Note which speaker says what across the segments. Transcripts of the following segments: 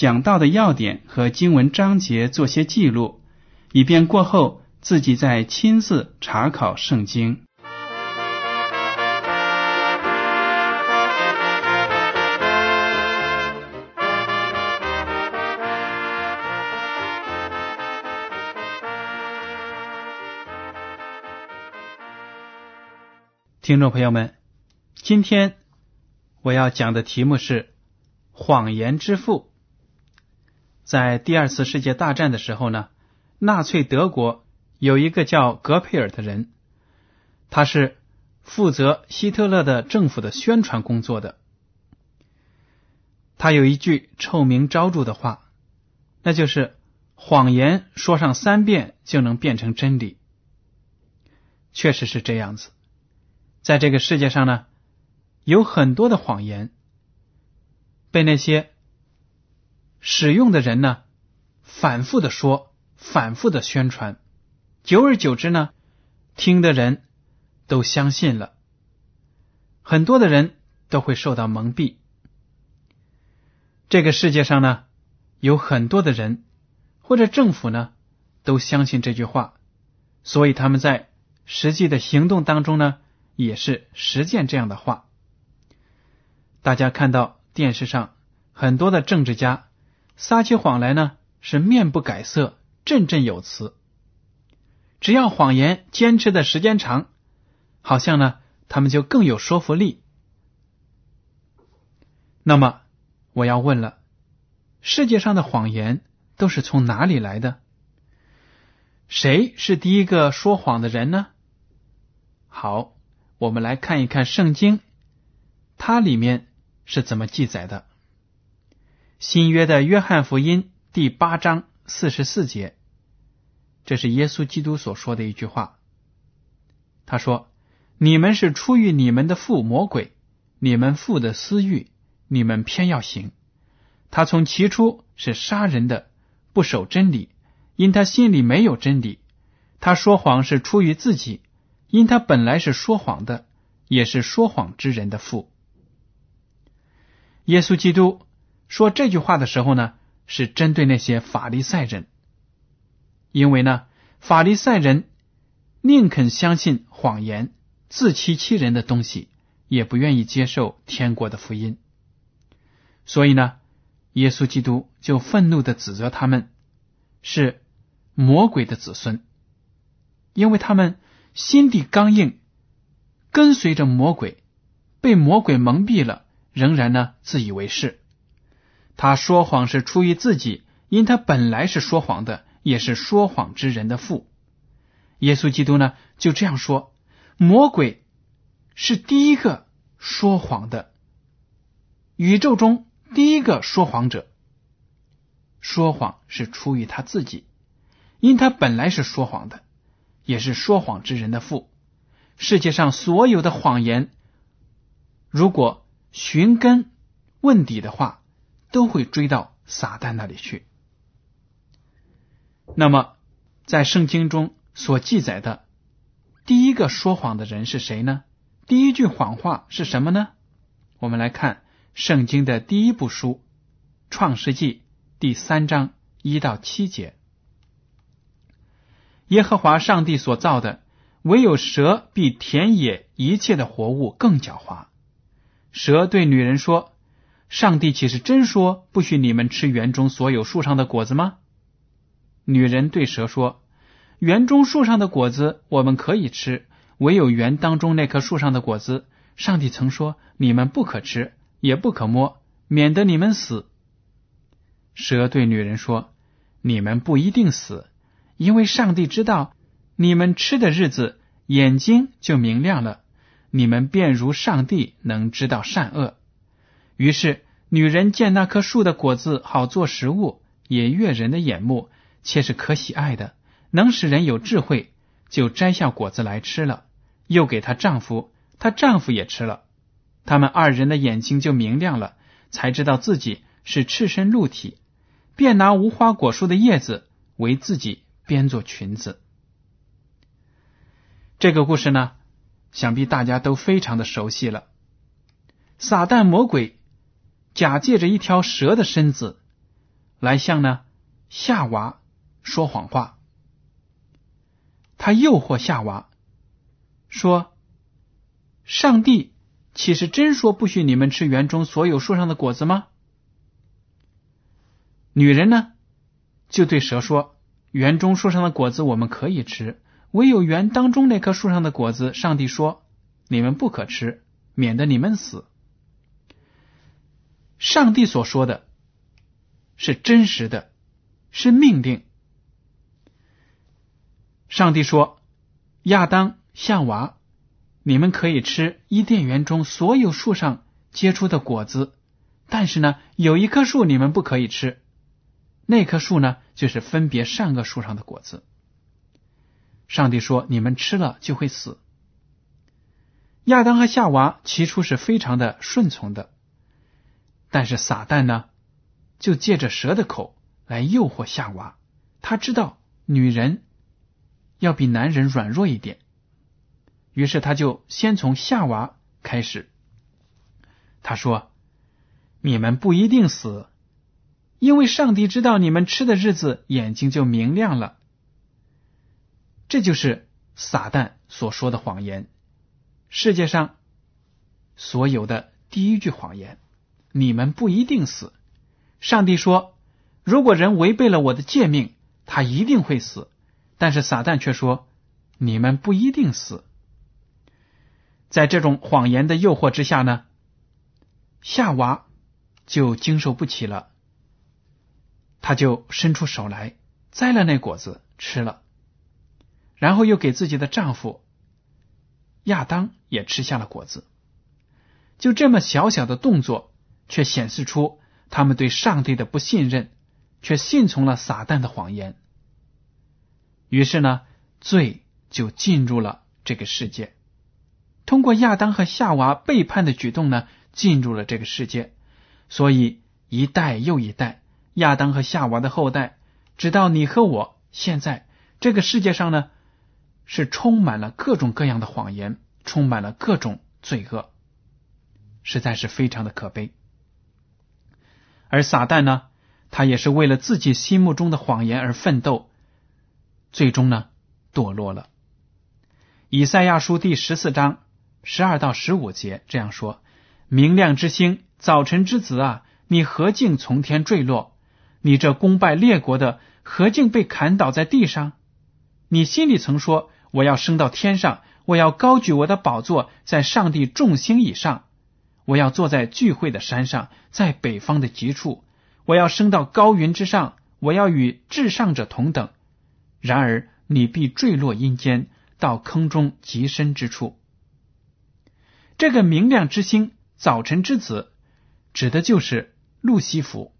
Speaker 1: 讲到的要点和经文章节做些记录，以便过后自己再亲自查考圣经。听众朋友们，今天我要讲的题目是“谎言之父”。在第二次世界大战的时候呢，纳粹德国有一个叫格佩尔的人，他是负责希特勒的政府的宣传工作的。他有一句臭名昭著的话，那就是“谎言说上三遍就能变成真理”。确实是这样子。在这个世界上呢，有很多的谎言被那些使用的人呢反复的说、反复的宣传，久而久之呢，听的人都相信了，很多的人都会受到蒙蔽。这个世界上呢，有很多的人或者政府呢都相信这句话，所以他们在实际的行动当中呢。也是实践这样的话。大家看到电视上很多的政治家撒起谎来呢，是面不改色，振振有词。只要谎言坚持的时间长，好像呢，他们就更有说服力。那么我要问了：世界上的谎言都是从哪里来的？谁是第一个说谎的人呢？好。我们来看一看圣经，它里面是怎么记载的。新约的约翰福音第八章四十四节，这是耶稣基督所说的一句话。他说：“你们是出于你们的父魔鬼，你们父的私欲，你们偏要行。他从起初是杀人的，不守真理，因他心里没有真理。他说谎是出于自己。”因他本来是说谎的，也是说谎之人的父。耶稣基督说这句话的时候呢，是针对那些法利赛人，因为呢，法利赛人宁肯相信谎言、自欺欺人的东西，也不愿意接受天国的福音。所以呢，耶稣基督就愤怒的指责他们是魔鬼的子孙，因为他们。心地刚硬，跟随着魔鬼，被魔鬼蒙蔽了，仍然呢自以为是。他说谎是出于自己，因他本来是说谎的，也是说谎之人的父。耶稣基督呢就这样说：魔鬼是第一个说谎的，宇宙中第一个说谎者。说谎是出于他自己，因他本来是说谎的。也是说谎之人的父。世界上所有的谎言，如果寻根问底的话，都会追到撒旦那里去。那么，在圣经中所记载的第一个说谎的人是谁呢？第一句谎话是什么呢？我们来看圣经的第一部书《创世纪》第三章一到七节。耶和华上帝所造的，唯有蛇比田野一切的活物更狡猾。蛇对女人说：“上帝岂是真说不许你们吃园中所有树上的果子吗？女人对蛇说：“园中树上的果子我们可以吃，唯有园当中那棵树上的果子，上帝曾说你们不可吃，也不可摸，免得你们死。”蛇对女人说：“你们不一定死，因为上帝知道你们吃的日子，眼睛就明亮了，你们便如上帝能知道善恶。”于是女人见那棵树的果子好做食物，也悦人的眼目。且是可喜爱的，能使人有智慧，就摘下果子来吃了，又给她丈夫，她丈夫也吃了，他们二人的眼睛就明亮了，才知道自己是赤身露体，便拿无花果树的叶子为自己编做裙子。这个故事呢，想必大家都非常的熟悉了。撒旦魔鬼假借着一条蛇的身子，来向呢夏娃。说谎话，他诱惑夏娃说：“上帝岂是真说不许你们吃园中所有树上的果子吗？”女人呢，就对蛇说：“园中树上的果子我们可以吃，唯有园当中那棵树上的果子，上帝说你们不可吃，免得你们死。”上帝所说的是真实的，是命令。上帝说：“亚当、夏娃，你们可以吃伊甸园中所有树上结出的果子，但是呢，有一棵树你们不可以吃。那棵树呢，就是分别善恶树上的果子。上帝说，你们吃了就会死。亚当和夏娃起初是非常的顺从的，但是撒旦呢，就借着蛇的口来诱惑夏娃。他知道女人。”要比男人软弱一点，于是他就先从夏娃开始。他说：“你们不一定死，因为上帝知道你们吃的日子，眼睛就明亮了。”这就是撒旦所说的谎言，世界上所有的第一句谎言。你们不一定死。上帝说：“如果人违背了我的诫命，他一定会死。”但是撒旦却说：“你们不一定死。”在这种谎言的诱惑之下呢，夏娃就经受不起了，他就伸出手来摘了那果子吃了，然后又给自己的丈夫亚当也吃下了果子。就这么小小的动作，却显示出他们对上帝的不信任，却信从了撒旦的谎言。于是呢，罪就进入了这个世界。通过亚当和夏娃背叛的举动呢，进入了这个世界。所以一代又一代，亚当和夏娃的后代，直到你和我，现在这个世界上呢，是充满了各种各样的谎言，充满了各种罪恶，实在是非常的可悲。而撒旦呢，他也是为了自己心目中的谎言而奋斗。最终呢，堕落了。以赛亚书第十四章十二到十五节这样说：“明亮之星，早晨之子啊，你何竟从天坠落？你这功败列国的，何竟被砍倒在地上？你心里曾说：我要升到天上，我要高举我的宝座在上帝众星以上，我要坐在聚会的山上，在北方的极处，我要升到高云之上，我要与至上者同等。”然而，你必坠落阴间，到坑中极深之处。这个明亮之星，早晨之子，指的就是路西弗，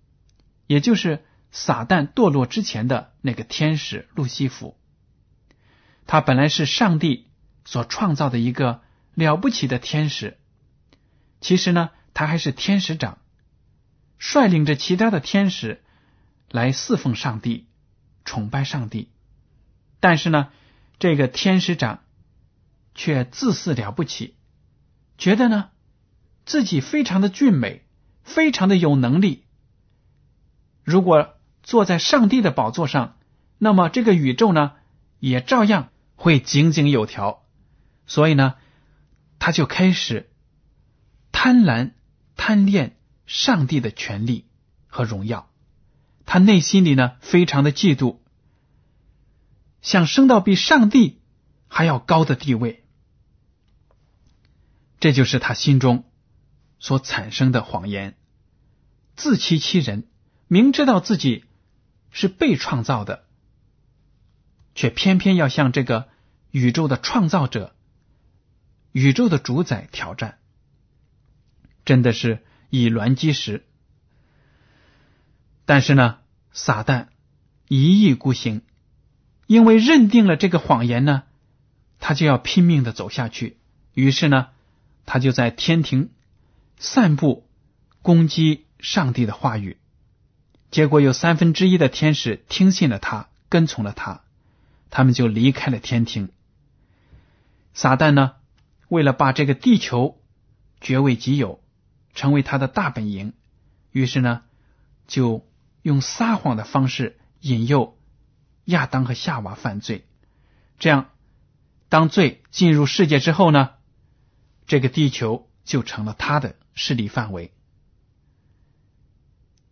Speaker 1: 也就是撒旦堕落之前的那个天使路西弗。他本来是上帝所创造的一个了不起的天使，其实呢，他还是天使长，率领着其他的天使来侍奉上帝，崇拜上帝。但是呢，这个天使长却自恃了不起，觉得呢自己非常的俊美，非常的有能力。如果坐在上帝的宝座上，那么这个宇宙呢也照样会井井有条。所以呢，他就开始贪婪、贪恋上帝的权利和荣耀，他内心里呢非常的嫉妒，想升到比上帝还要高的地位。这就是他心中所产生的谎言，自欺欺人，明知道自己是被创造的，却偏偏要向这个宇宙的创造者、宇宙的主宰挑战，真的是以卵击石。但是呢，撒旦一意孤行，因为认定了这个谎言呢，他就要拼命的走下去。于是呢。他就在天庭散布攻击上帝的话语，结果有三分之一的天使听信了他，跟从了他，他们就离开了天庭。撒旦呢，为了把这个地球据为己有，成为他的大本营，于是呢，就用撒谎的方式引诱亚当和夏娃犯罪。这样，当罪进入世界之后呢？这个地球就成了他的势力范围。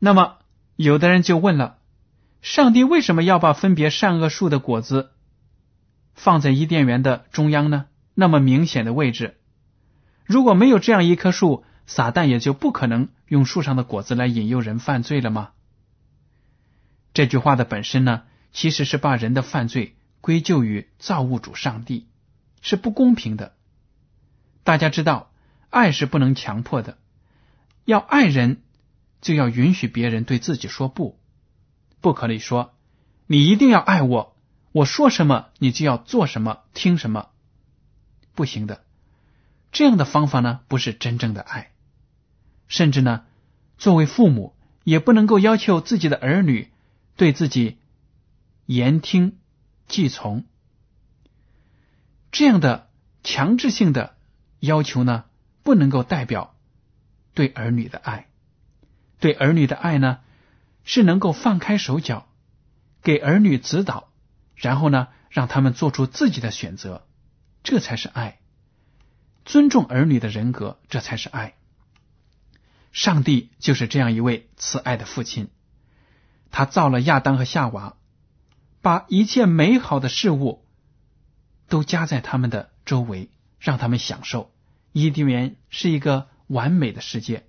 Speaker 1: 那么，有的人就问了：上帝为什么要把分别善恶树的果子放在伊甸园的中央呢？那么明显的位置，如果没有这样一棵树，撒旦也就不可能用树上的果子来引诱人犯罪了吗？这句话的本身呢，其实是把人的犯罪归咎于造物主上帝，是不公平的。大家知道，爱是不能强迫的。要爱人，就要允许别人对自己说不。不可以说你一定要爱我，我说什么你就要做什么，听什么，不行的。这样的方法呢，不是真正的爱。甚至呢，作为父母，也不能够要求自己的儿女对自己言听计从。这样的强制性的。要求呢，不能够代表对儿女的爱。对儿女的爱呢，是能够放开手脚，给儿女指导，然后呢，让他们做出自己的选择，这才是爱。尊重儿女的人格，这才是爱。上帝就是这样一位慈爱的父亲，他造了亚当和夏娃，把一切美好的事物都加在他们的周围。让他们享受伊甸园是一个完美的世界。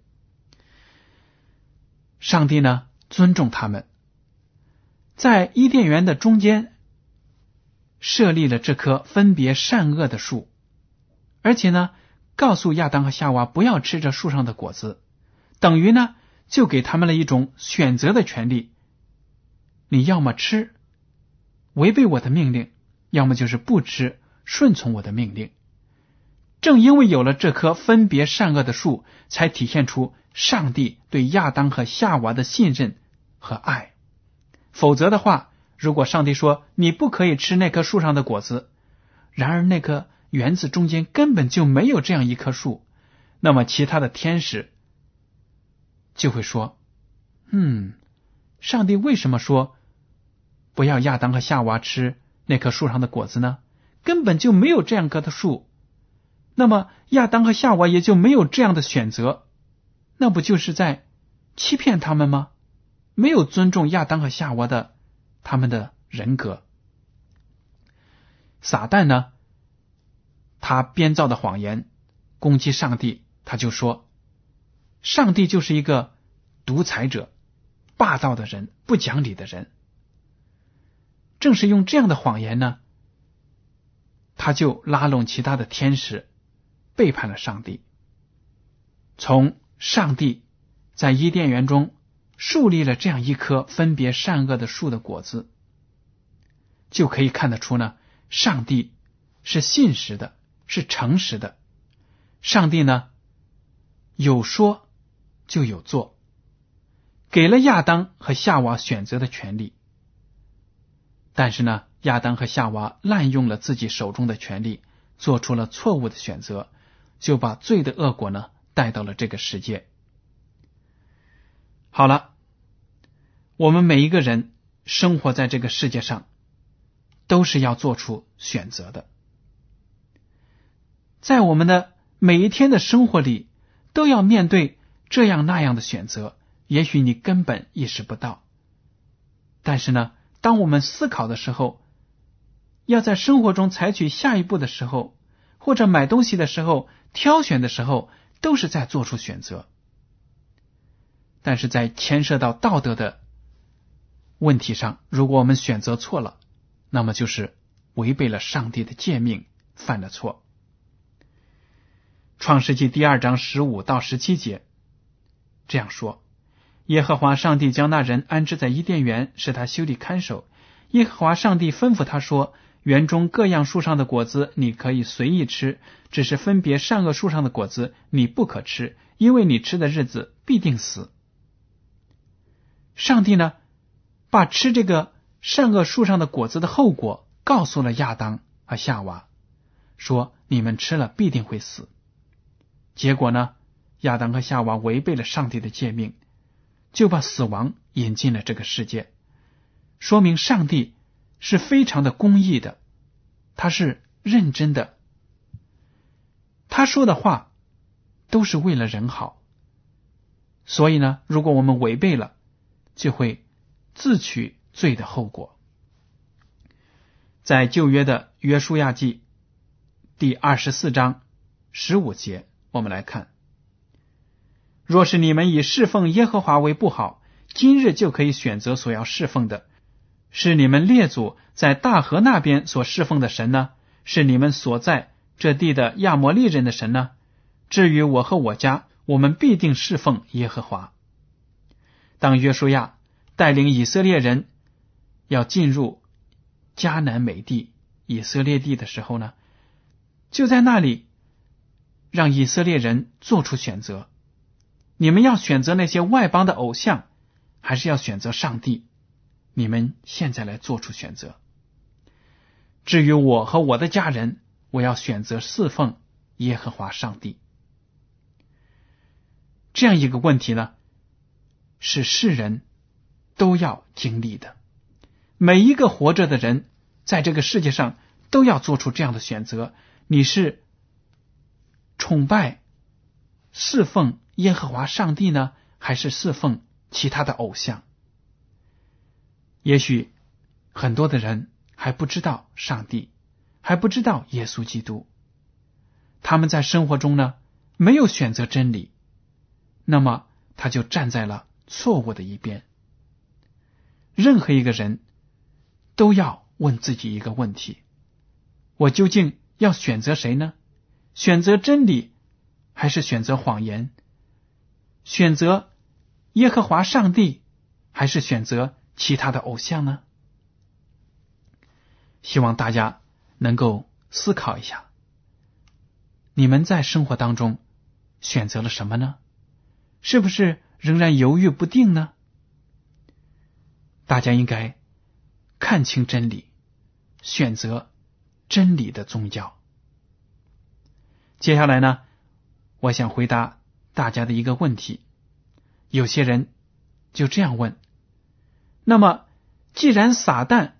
Speaker 1: 上帝呢，尊重他们，在伊甸园的中间设立了这棵分别善恶的树，而且呢，告诉亚当和夏娃不要吃这树上的果子，等于呢，就给他们了一种选择的权利。你要么吃，违背我的命令；要么就是不吃，顺从我的命令。正因为有了这棵分别善恶的树，才体现出上帝对亚当和夏娃的信任和爱。否则的话，如果上帝说你不可以吃那棵树上的果子，然而那棵园子中间根本就没有这样一棵树，那么其他的天使就会说：“嗯，上帝为什么说不要亚当和夏娃吃那棵树上的果子呢？根本就没有这样棵的树。”那么亚当和夏娃也就没有这样的选择，那不就是在欺骗他们吗？没有尊重亚当和夏娃的他们的人格。撒旦呢，他编造的谎言攻击上帝，他就说上帝就是一个独裁者、霸道的人、不讲理的人。正是用这样的谎言呢，他就拉拢其他的天使。背叛了上帝。从上帝在伊甸园中树立了这样一棵分别善恶的树的果子，就可以看得出呢，上帝是信实的，是诚实的。上帝呢，有说就有做，给了亚当和夏娃选择的权利。但是呢，亚当和夏娃滥用了自己手中的权利，做出了错误的选择。就把罪的恶果呢带到了这个世界。好了，我们每一个人生活在这个世界上，都是要做出选择的。在我们的每一天的生活里，都要面对这样那样的选择，也许你根本意识不到。但是呢，当我们思考的时候，要在生活中采取下一步的时候，或者买东西的时候、挑选的时候，都是在做出选择。但是在牵涉到道德的问题上，如果我们选择错了，那么就是违背了上帝的诫命，犯了错。创世纪第二章十五到十七节这样说：耶和华上帝将那人安置在伊甸园，使他修理看守。耶和华上帝吩咐他说：“园中各样树上的果子你可以随意吃，只是分别善恶树上的果子你不可吃，因为你吃的日子必定死。”上帝呢，把吃这个善恶树上的果子的后果告诉了亚当和夏娃，说：“你们吃了必定会死。”结果呢，亚当和夏娃违背了上帝的诫命，就把死亡引进了这个世界，说明上帝是非常的公义的，他是认真的，他说的话都是为了人好，所以呢，如果我们违背了，就会自取罪的后果。在旧约的约书亚记第二十四章十五节，我们来看：若是你们以侍奉耶和华为不好，今日就可以选择所要侍奉的，是你们列祖在大河那边所侍奉的神呢？是你们所在这地的亚摩利人的神呢？至于我和我家，我们必定侍奉耶和华。当约书亚带领以色列人要进入迦南美地以色列地的时候呢，就在那里让以色列人做出选择：你们要选择那些外邦的偶像，还是要选择上帝？你们现在来做出选择。至于我和我的家人，我要选择侍奉耶和华上帝。这样一个问题呢？是世人都要经历的，每一个活着的人在这个世界上都要做出这样的选择：你是崇拜、侍奉耶和华上帝呢，还是侍奉其他的偶像？也许很多的人还不知道上帝，还不知道耶稣基督，他们在生活中呢没有选择真理，那么他就站在了。错误的一边，任何一个人都要问自己一个问题：我究竟要选择谁呢？选择真理，还是选择谎言？选择耶和华上帝，还是选择其他的偶像呢？希望大家能够思考一下，你们在生活当中选择了什么呢？是不是？仍然犹豫不定呢？大家应该看清真理，选择真理的宗教。接下来呢，我想回答大家的一个问题。有些人就这样问：那么，既然撒旦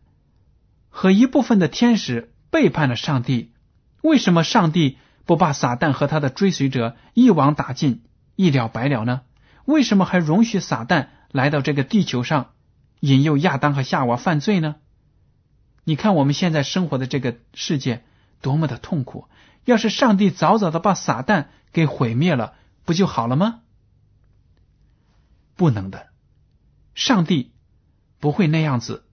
Speaker 1: 和一部分的天使背叛了上帝，为什么上帝不把撒旦和他的追随者一网打尽，一了百了呢？为什么还容许撒旦来到这个地球上，引诱亚当和夏娃犯罪呢？你看我们现在生活的这个世界多么的痛苦！要是上帝早早的把撒旦给毁灭了，不就好了吗？不能的，上帝不会那样子，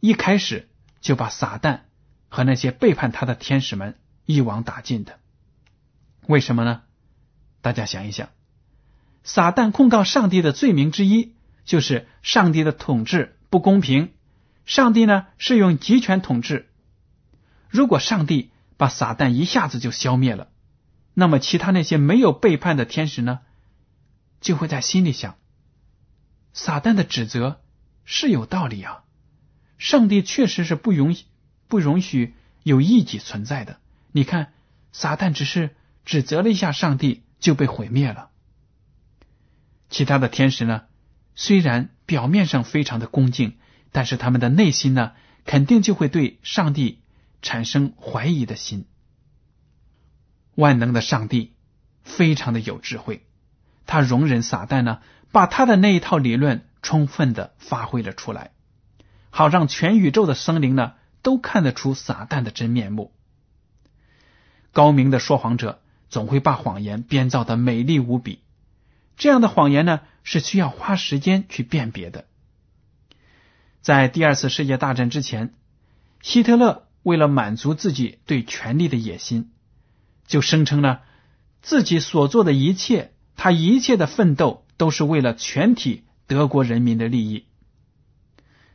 Speaker 1: 一开始就把撒旦和那些背叛他的天使们一网打尽的。为什么呢？大家想一想。撒旦控告上帝的罪名之一，就是上帝的统治不公平。上帝呢是用集权统治。如果上帝把撒旦一下子就消灭了，那么其他那些没有背叛的天使呢，就会在心里想：撒旦的指责是有道理啊！上帝确实是不允不容许有异己存在的。你看，撒旦只是指责了一下上帝，就被毁灭了。其他的天使呢？虽然表面上非常的恭敬，但是他们的内心呢，肯定就会对上帝产生怀疑的心。万能的上帝非常的有智慧，他容忍撒旦呢，把他的那一套理论充分的发挥了出来，好让全宇宙的生灵呢都看得出撒旦的真面目。高明的说谎者总会把谎言编造的美丽无比，这样的谎言呢是需要花时间去辨别的。在第二次世界大战之前，希特勒为了满足自己对权力的野心，就声称呢自己所做的一切，他一切的奋斗都是为了全体德国人民的利益。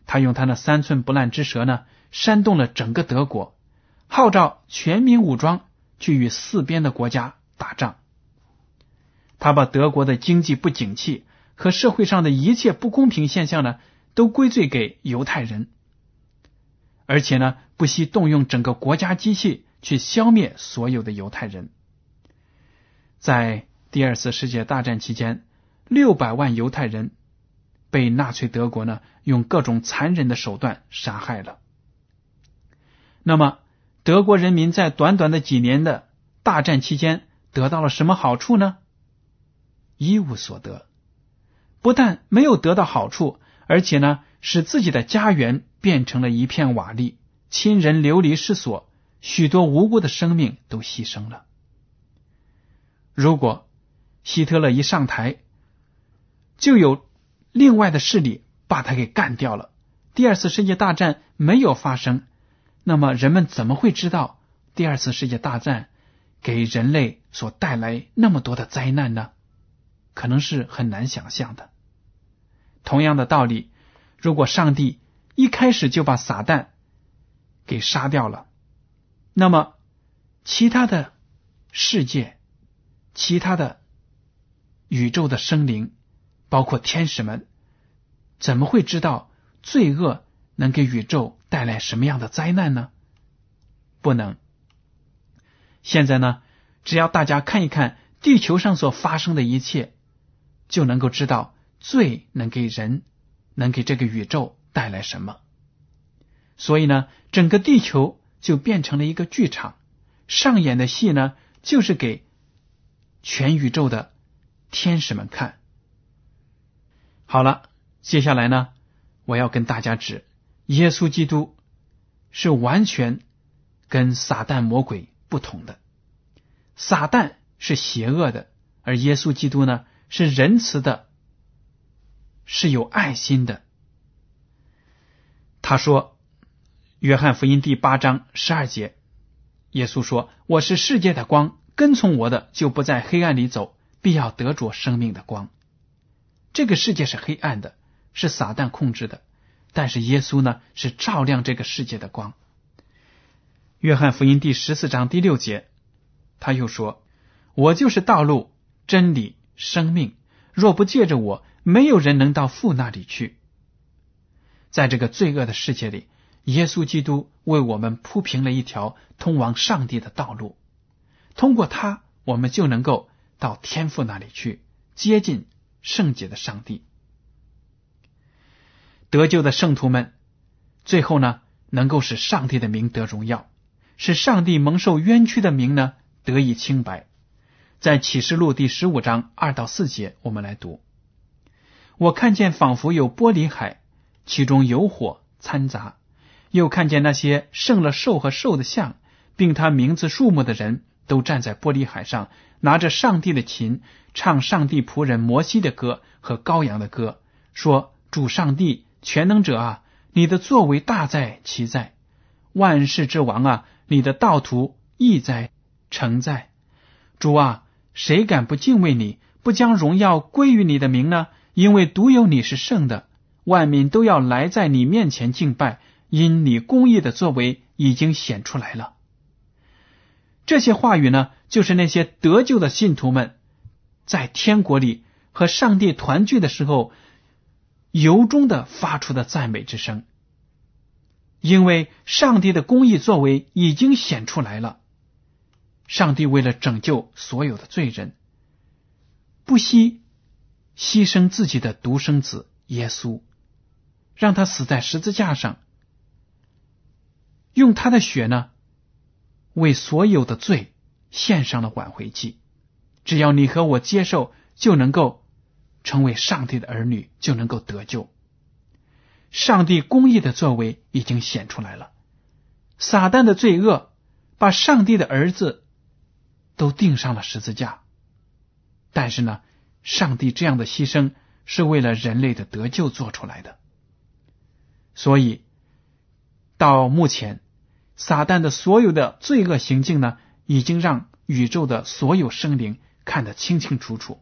Speaker 1: 他用他那三寸不烂之舌呢，煽动了整个德国，号召全民武装去与四边的国家打仗。他把德国的经济不景气和社会上的一切不公平现象呢。都归罪给犹太人，而且呢，不惜动用整个国家机器去消灭所有的犹太人。在第二次世界大战期间，六百万犹太人被纳粹德国呢用各种残忍的手段杀害了。那么，德国人民在短短的几年的大战期间得到了什么好处呢？一无所得，不但没有得到好处。而且呢，使自己的家园变成了一片瓦砾，亲人流离失所，许多无辜的生命都牺牲了。如果希特勒一上台，就有另外的势力把他给干掉了，第二次世界大战没有发生，那么人们怎么会知道第二次世界大战给人类所带来那么多的灾难呢？可能是很难想象的。同样的道理，如果上帝一开始就把撒旦给杀掉了，那么其他的世界、其他的宇宙的生灵，包括天使们，怎么会知道罪恶能给宇宙带来什么样的灾难呢？不能。现在呢，只要大家看一看地球上所发生的一切，就能够知道。罪能给人，能给这个宇宙带来什么？所以呢，整个地球就变成了一个剧场，上演的戏呢，就是给全宇宙的天使们看。好了，接下来呢，我要跟大家指，耶稣基督是完全跟撒旦魔鬼不同的。撒旦是邪恶的，而耶稣基督呢，是仁慈的。是有爱心的。他说：“约翰福音第八章十二节，耶稣说：‘我是世界的光，跟从我的就不在黑暗里走，必要得着生命的光。’这个世界是黑暗的，是撒旦控制的，但是耶稣呢，是照亮这个世界的光。”约翰福音第十四章第六节，他又说：“我就是道路、真理、生命，若不借着我。”没有人能到父那里去。在这个罪恶的世界里，耶稣基督为我们铺平了一条通往上帝的道路。通过他，我们就能够到天父那里去，接近圣洁的上帝。得救的圣徒们，最后呢，能够使上帝的名得荣耀，使上帝蒙受冤屈的名呢得以清白。在启示录第十五章二到四节，我们来读。我看见仿佛有玻璃海，其中有火掺杂；又看见那些胜了兽和兽的像，并他名字数目的人都站在玻璃海上，拿着上帝的琴，唱上帝仆人摩西的歌和羔羊的歌，说：“主上帝全能者啊，你的作为大在其在；万世之王啊，你的道途亦在诚在。主啊，谁敢不敬畏你，不将荣耀归于你的名呢？”因为独有你是圣的，万民都要来在你面前敬拜，因你公义的作为已经显出来了。这些话语呢，就是那些得救的信徒们在天国里和上帝团聚的时候由衷的发出的赞美之声。因为上帝的公义作为已经显出来了，上帝为了拯救所有的罪人，不惜。牺牲自己的独生子耶稣，让他死在十字架上，用他的血呢，为所有的罪献上了挽回祭。只要你和我接受就能够成为上帝的儿女，就能够得救。上帝公义的作为已经显出来了，撒旦的罪恶把上帝的儿子都钉上了十字架。但是呢，上帝这样的牺牲是为了人类的得救做出来的。所以到目前，撒旦的所有的罪恶行径呢，已经让宇宙的所有生灵看得清清楚楚，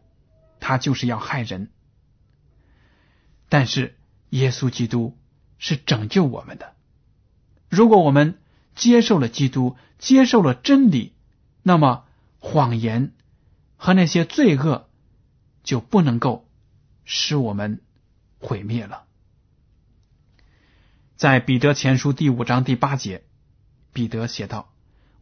Speaker 1: 他就是要害人。但是。耶稣基督是拯救我们的。如果我们接受了基督，接受了真理，那么谎言和那些罪恶就不能够使我们毁灭了。在彼得前书第五章第八节，彼得写道：“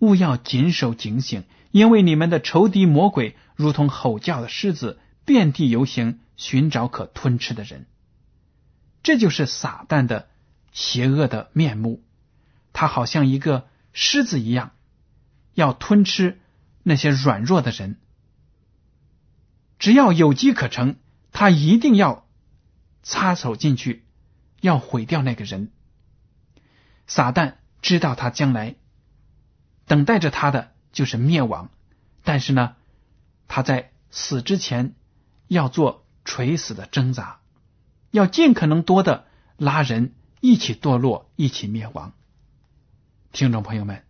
Speaker 1: 勿要谨守警醒，因为你们的仇敌魔鬼如同吼叫的狮子，遍地游行，寻找可吞吃的人。”这就是撒旦的邪恶的面目，他好像一个狮子一样，要吞吃那些软弱的人。只要有机可乘，他一定要插手进去，要毁掉那个人。撒旦知道他将来等待着他的就是灭亡，但是呢，他在死之前要做垂死的挣扎。要尽可能多的拉人一起堕落，一起灭亡。听众朋友们，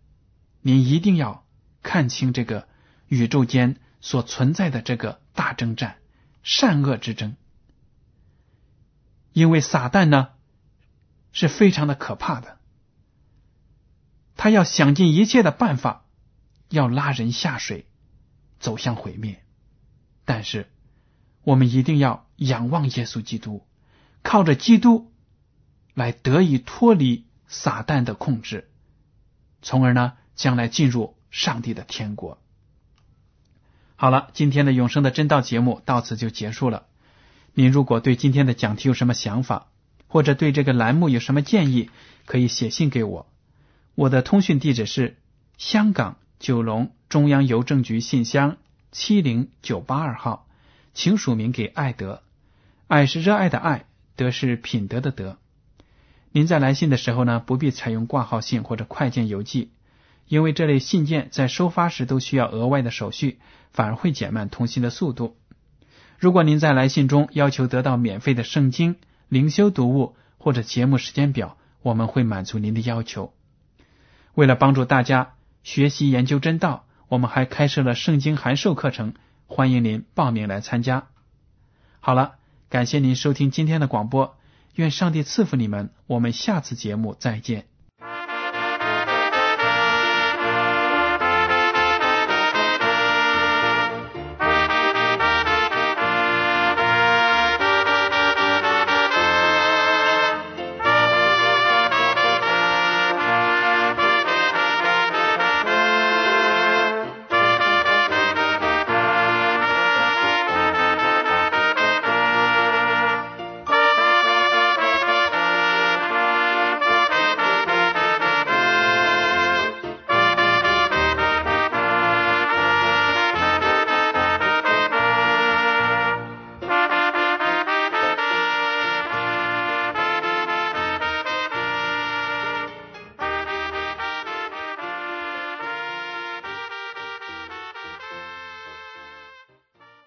Speaker 1: 您一定要看清这个宇宙间所存在的这个大征战——善恶之争。因为撒旦呢是非常的可怕的，他要想尽一切的办法要拉人下水，走向毁灭。但是我们一定要仰望耶稣基督。靠着基督来得以脱离撒旦的控制，从而呢将来进入上帝的天国。好了，今天的永生的真道节目到此就结束了。您如果对今天的讲题有什么想法，或者对这个栏目有什么建议，可以写信给我。我的通讯地址是香港九龙中央邮政局信箱七零九八二号，请署名给爱德。爱是热爱的爱。德是品德的德。您在来信的时候呢，不必采用挂号信或者快件邮寄，因为这类信件在收发时都需要额外的手续，反而会减慢通信的速度。如果您在来信中要求得到免费的圣经、灵修读物或者节目时间表，我们会满足您的要求。为了帮助大家学习研究真道，我们还开设了圣经函授课程，欢迎您报名来参加。好了。感谢您收听今天的广播，愿上帝赐福你们。我们下次节目再见。